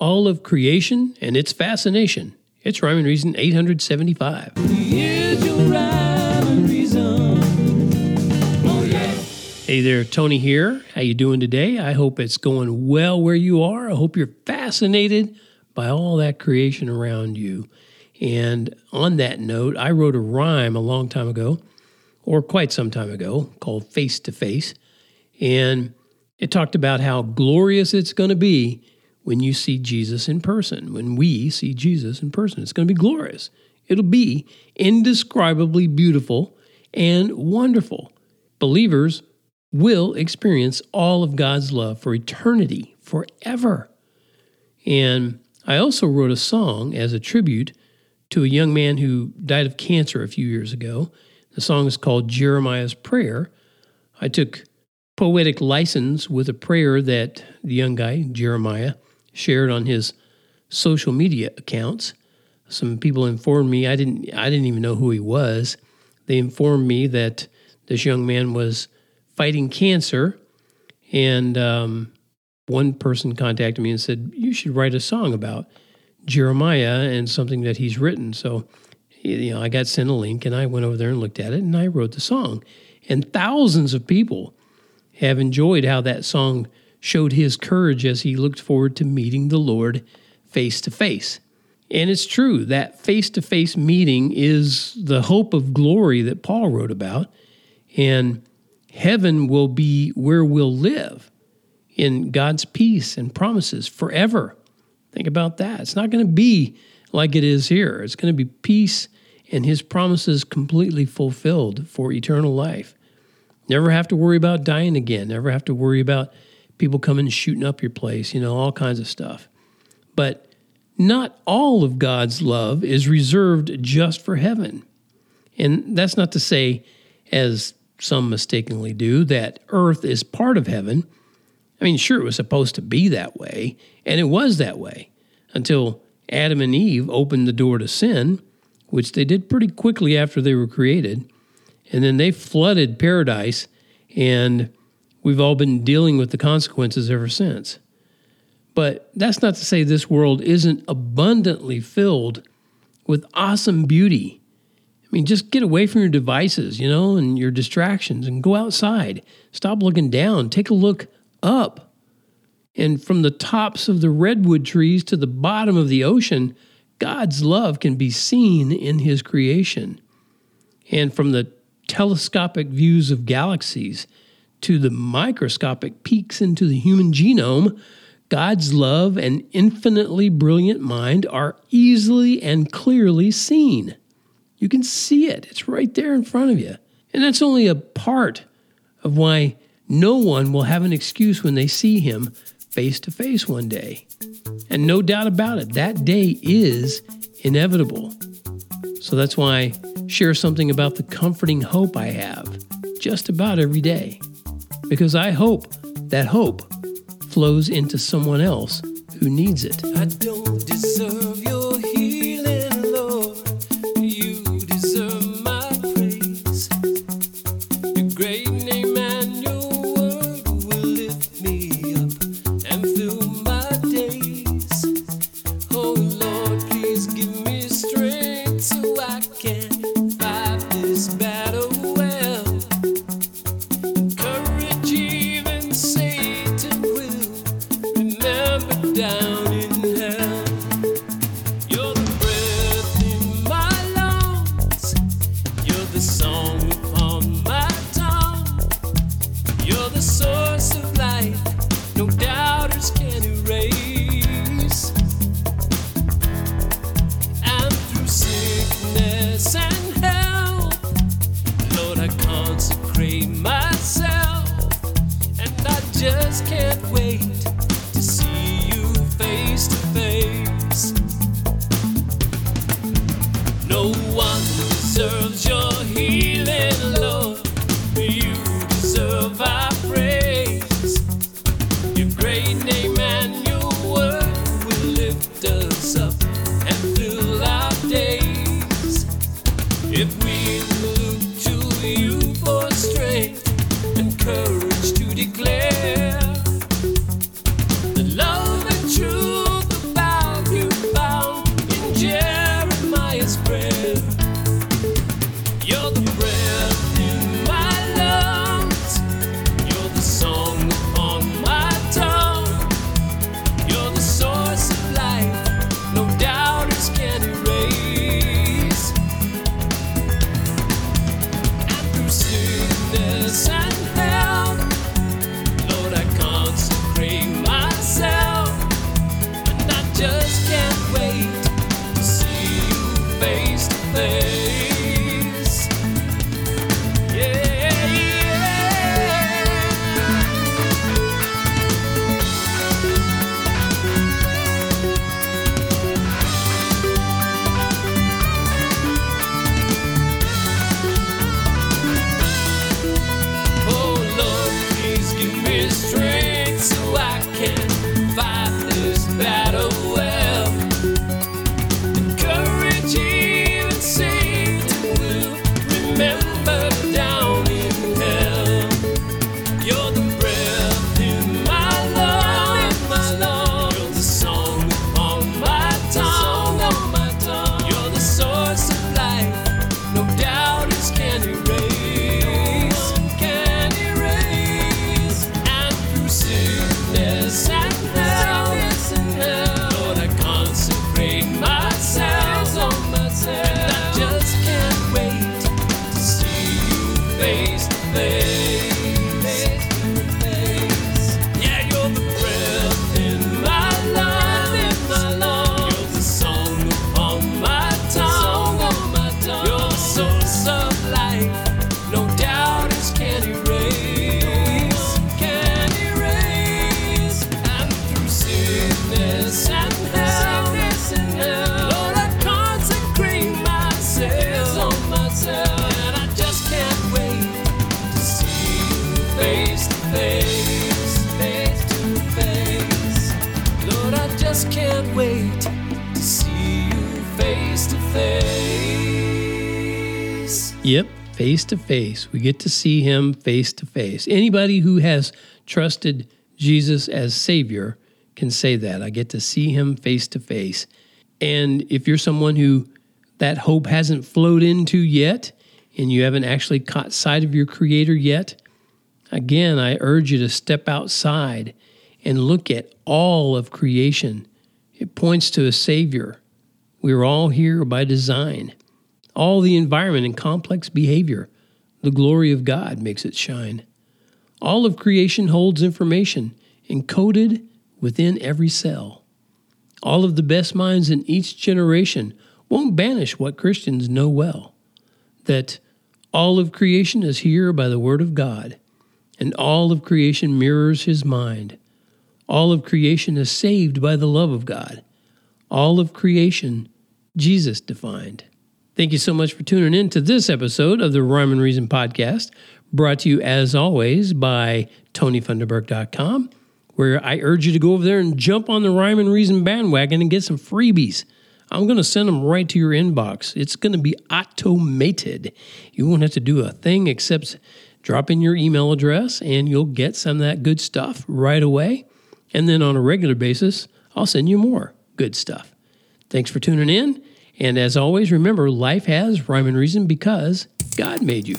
all of creation and its fascination. It's Rhyme and Reason 875. Hey there, Tony here. How you doing today? I hope it's going well where you are. I hope you're fascinated by all that creation around you. And on that note, I wrote a rhyme a long time ago, or quite some time ago, called Face to Face. And it talked about how glorious it's going to be when you see Jesus in person. When we see Jesus in person, it's going to be glorious. It'll be indescribably beautiful and wonderful. Believers will experience all of God's love for eternity, forever. And I also wrote a song as a tribute to a young man who died of cancer a few years ago. The song is called Jeremiah's Prayer. I took poetic license with a prayer that the young guy, Jeremiah, shared on his social media accounts. Some people informed me I didn't I didn't even know who he was. They informed me that this young man was fighting cancer. And um, one person contacted me and said, You should write a song about Jeremiah and something that he's written. So, you know, I got sent a link and I went over there and looked at it and I wrote the song. And thousands of people have enjoyed how that song showed his courage as he looked forward to meeting the Lord face to face. And it's true that face to face meeting is the hope of glory that Paul wrote about. And heaven will be where we'll live in God's peace and promises forever. Think about that. It's not going to be like it is here, it's going to be peace and His promises completely fulfilled for eternal life. Never have to worry about dying again, never have to worry about people coming and shooting up your place, you know, all kinds of stuff. But not all of God's love is reserved just for heaven. And that's not to say, as some mistakenly do, that earth is part of heaven. I mean, sure, it was supposed to be that way, and it was that way until Adam and Eve opened the door to sin, which they did pretty quickly after they were created. And then they flooded paradise, and we've all been dealing with the consequences ever since. But that's not to say this world isn't abundantly filled with awesome beauty I mean, just get away from your devices, you know, and your distractions and go outside. Stop looking down. Take a look up. And from the tops of the redwood trees to the bottom of the ocean, God's love can be seen in His creation. And from the telescopic views of galaxies to the microscopic peeks into the human genome, God's love and infinitely brilliant mind are easily and clearly seen. You can see it, it's right there in front of you. And that's only a part of why no one will have an excuse when they see him face to face one day. And no doubt about it, that day is inevitable. So that's why I share something about the comforting hope I have just about every day. Because I hope that hope flows into someone else who needs it. declare. Just can't wait to see you face to face. Yep, face to face. We get to see him face to face. Anybody who has trusted Jesus as Savior can say that. I get to see him face to face. And if you're someone who that hope hasn't flowed into yet, and you haven't actually caught sight of your Creator yet, again, I urge you to step outside and look at all of creation. It points to a Savior. We're all here by design. All the environment and complex behavior, the glory of God makes it shine. All of creation holds information encoded within every cell. All of the best minds in each generation won't banish what Christians know well that all of creation is here by the Word of God, and all of creation mirrors His mind. All of creation is saved by the love of God. All of creation, Jesus defined. Thank you so much for tuning in to this episode of the Rhyme and Reason podcast, brought to you as always by TonyFunderburk.com, where I urge you to go over there and jump on the Rhyme and Reason bandwagon and get some freebies. I'm going to send them right to your inbox. It's going to be automated. You won't have to do a thing except drop in your email address and you'll get some of that good stuff right away. And then on a regular basis, I'll send you more good stuff. Thanks for tuning in. And as always, remember life has rhyme and reason because God made you.